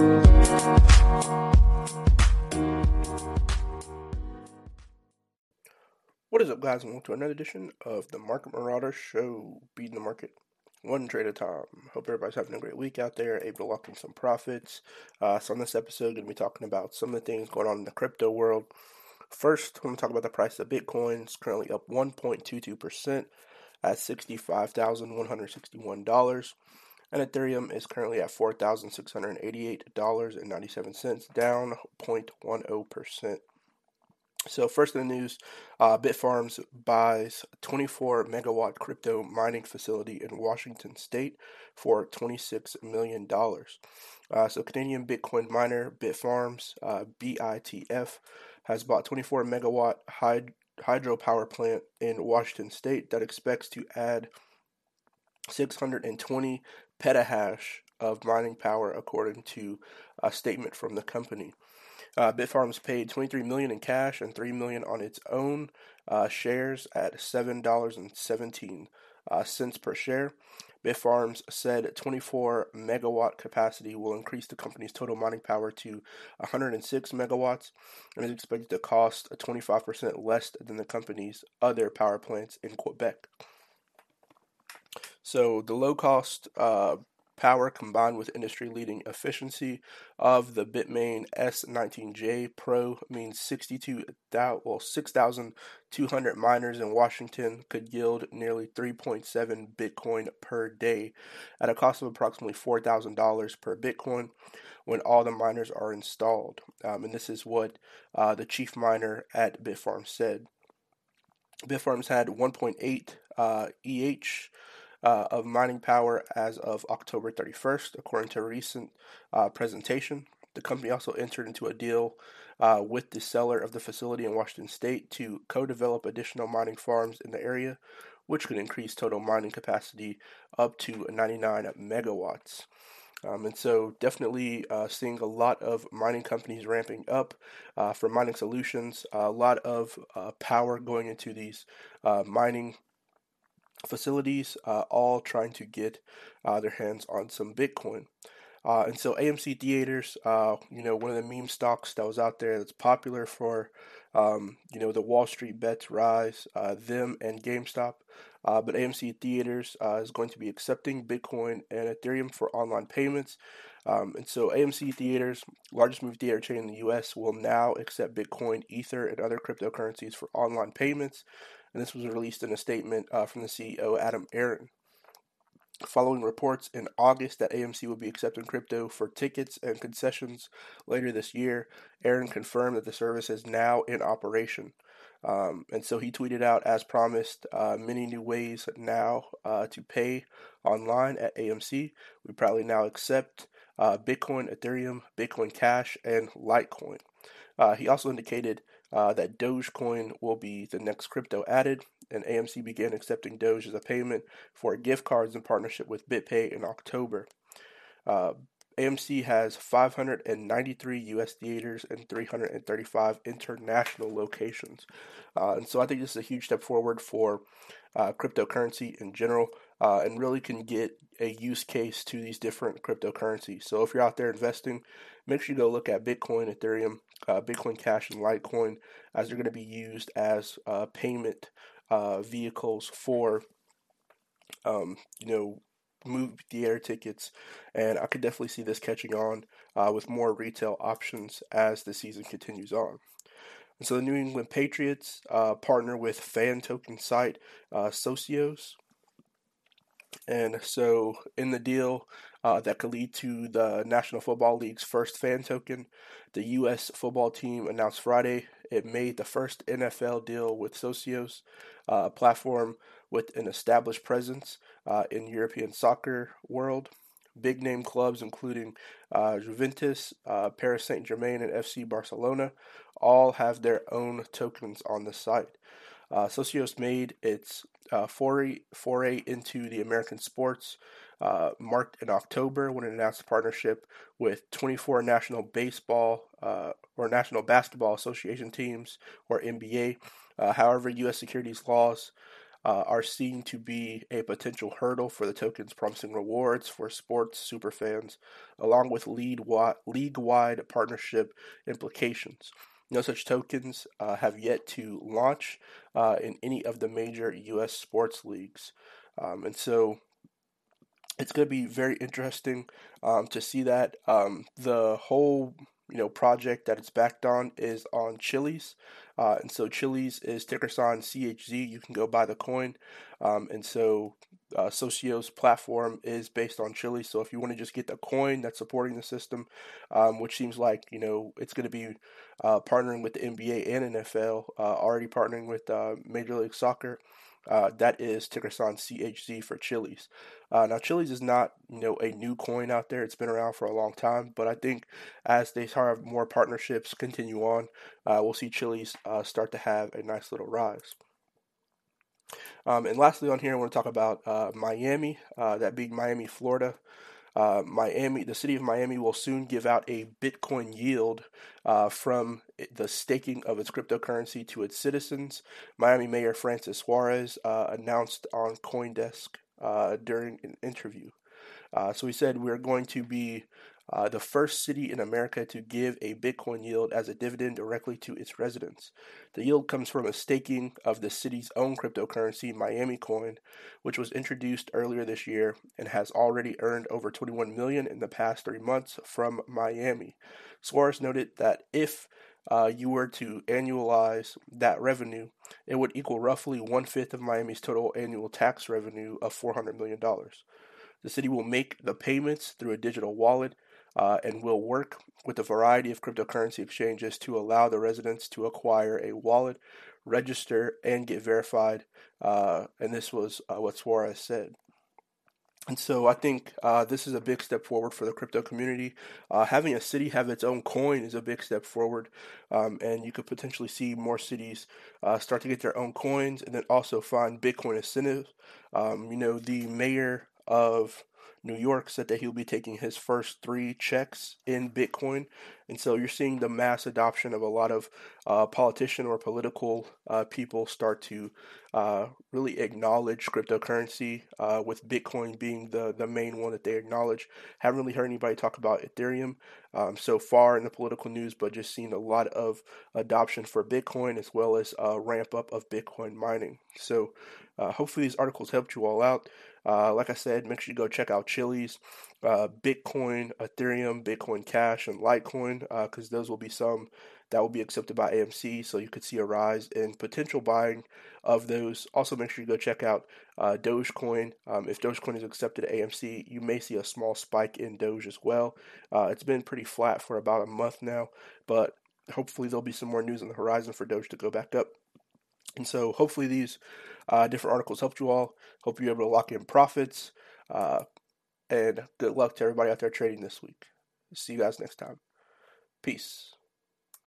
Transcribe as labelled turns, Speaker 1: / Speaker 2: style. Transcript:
Speaker 1: What is up, guys, and welcome to another edition of the Market Marauder Show, beating the market one trade at a time. Hope everybody's having a great week out there, able to lock in some profits. Uh, so, on this episode, going to be talking about some of the things going on in the crypto world. First, I'm going to talk about the price of Bitcoin. It's currently up 1.22% at $65,161. And Ethereum is currently at $4,688.97, down 0.10%. So, first in the news, uh, Bitfarms buys 24 megawatt crypto mining facility in Washington state for $26 million. Uh, so, Canadian Bitcoin miner Bitfarms, uh, BITF, has bought 24 megawatt hyd- hydropower plant in Washington state that expects to add 620 petahash of mining power, according to a statement from the company. Uh, Bitfarms paid 23 million in cash and 3 million on its own uh, shares at seven dollars and seventeen uh, cents per share. Bitfarms said 24 megawatt capacity will increase the company's total mining power to 106 megawatts and is expected to cost 25% less than the company's other power plants in Quebec. So the low cost uh, power combined with industry leading efficiency of the Bitmain S19J Pro means 62 well 6,200 miners in Washington could yield nearly 3.7 Bitcoin per day at a cost of approximately $4,000 per Bitcoin when all the miners are installed. Um, and this is what uh, the chief miner at Bitfarms said. Bitfarms had 1.8 uh, EH uh, of mining power as of October 31st, according to a recent uh, presentation. The company also entered into a deal uh, with the seller of the facility in Washington state to co develop additional mining farms in the area, which could increase total mining capacity up to 99 megawatts. Um, and so, definitely uh, seeing a lot of mining companies ramping up uh, for mining solutions, a lot of uh, power going into these uh, mining facilities, uh, all trying to get uh, their hands on some Bitcoin. Uh, and so AMC Theaters, uh, you know, one of the meme stocks that was out there that's popular for, um, you know, the Wall Street bets rise, uh, them and GameStop. Uh, but AMC Theaters is going to be accepting Bitcoin and Ethereum for online payments. Um, and so AMC Theaters, largest movie theater chain in the U.S., will now accept Bitcoin, Ether, and other cryptocurrencies for online payments and this was released in a statement uh, from the CEO, Adam Aron. Following reports in August that AMC would be accepting crypto for tickets and concessions later this year, Aron confirmed that the service is now in operation. Um, and so he tweeted out, as promised, uh, many new ways now uh, to pay online at AMC. We probably now accept uh, Bitcoin, Ethereum, Bitcoin Cash, and Litecoin. Uh, he also indicated uh, that Dogecoin will be the next crypto added, and AMC began accepting Doge as a payment for gift cards in partnership with BitPay in October. Uh, AMC has 593 US theaters and 335 international locations. Uh, and so I think this is a huge step forward for uh, cryptocurrency in general uh, and really can get a use case to these different cryptocurrencies. So if you're out there investing, make sure you go look at Bitcoin, Ethereum, uh, Bitcoin Cash, and Litecoin as they're going to be used as uh, payment uh, vehicles for, um, you know, move the air tickets. And I could definitely see this catching on uh, with more retail options as the season continues on. And so the New England Patriots uh, partner with fan token site uh, Socios and so, in the deal uh, that could lead to the National Football League's first fan token, the U.S. football team announced Friday it made the first NFL deal with Socios, uh, a platform with an established presence uh, in European soccer world. Big name clubs including uh, Juventus, uh, Paris Saint Germain, and FC Barcelona all have their own tokens on the site. Uh, Socios made its uh, foray, foray into the American sports uh, marked in October when it announced a partnership with 24 National Baseball uh, or National Basketball Association teams, or NBA. Uh, however, U.S. securities laws uh, are seen to be a potential hurdle for the token's promising rewards for sports superfans, along with league-wide partnership implications. No such tokens uh, have yet to launch uh, in any of the major U.S. sports leagues. Um, and so it's going to be very interesting um, to see that. Um, the whole you know project that it's backed on is on Chiliz, uh, and so Chiliz is ticker sign CHZ. You can go buy the coin, um, and so uh, Socios platform is based on Chiliz. So if you want to just get the coin that's supporting the system, um, which seems like you know it's going to be uh, partnering with the NBA and NFL, uh, already partnering with uh, Major League Soccer. Uh, that is ticker sign CHZ for Chiliz. Uh, now, Chiliz is not you know a new coin out there; it's been around for a long time. But I think as they have more partnerships continue on, we'll see Chiliz uh, start to have a nice little rise. Um, and lastly, on here, I want to talk about uh, Miami, uh, that being Miami, Florida. Uh, Miami, the city of Miami will soon give out a Bitcoin yield uh, from the staking of its cryptocurrency to its citizens. Miami Mayor Francis Suarez uh, announced on CoinDesk uh, during an interview. Uh, so he said, We're going to be uh, the first city in America to give a Bitcoin yield as a dividend directly to its residents. The yield comes from a staking of the city's own cryptocurrency, Miami Coin, which was introduced earlier this year and has already earned over 21 million in the past three months from Miami. Suarez noted that if uh, you were to annualize that revenue, it would equal roughly one fifth of Miami's total annual tax revenue of $400 million. The city will make the payments through a digital wallet uh, and will work with a variety of cryptocurrency exchanges to allow the residents to acquire a wallet, register, and get verified. Uh, and this was uh, what Suarez said. And so I think uh, this is a big step forward for the crypto community. Uh, having a city have its own coin is a big step forward, um, and you could potentially see more cities uh, start to get their own coins, and then also find Bitcoin incentives. Um, you know, the mayor of New York said that he'll be taking his first three checks in Bitcoin. And so you're seeing the mass adoption of a lot of uh, politician or political uh, people start to uh, really acknowledge cryptocurrency, uh, with Bitcoin being the, the main one that they acknowledge. Haven't really heard anybody talk about Ethereum um, so far in the political news, but just seen a lot of adoption for Bitcoin as well as a ramp up of Bitcoin mining. So uh, hopefully these articles helped you all out. Uh, like I said, make sure you go check out Chiliz, uh, Bitcoin, Ethereum, Bitcoin Cash, and Litecoin, because uh, those will be some that will be accepted by AMC. So you could see a rise in potential buying of those. Also, make sure you go check out uh, Dogecoin. Um, if Dogecoin is accepted at AMC, you may see a small spike in Doge as well. Uh, it's been pretty flat for about a month now, but hopefully there'll be some more news on the horizon for Doge to go back up. And so hopefully these uh, different articles helped you all. Hope you're able to lock in profits. Uh, and good luck to everybody out there trading this week. See you guys next time. Peace.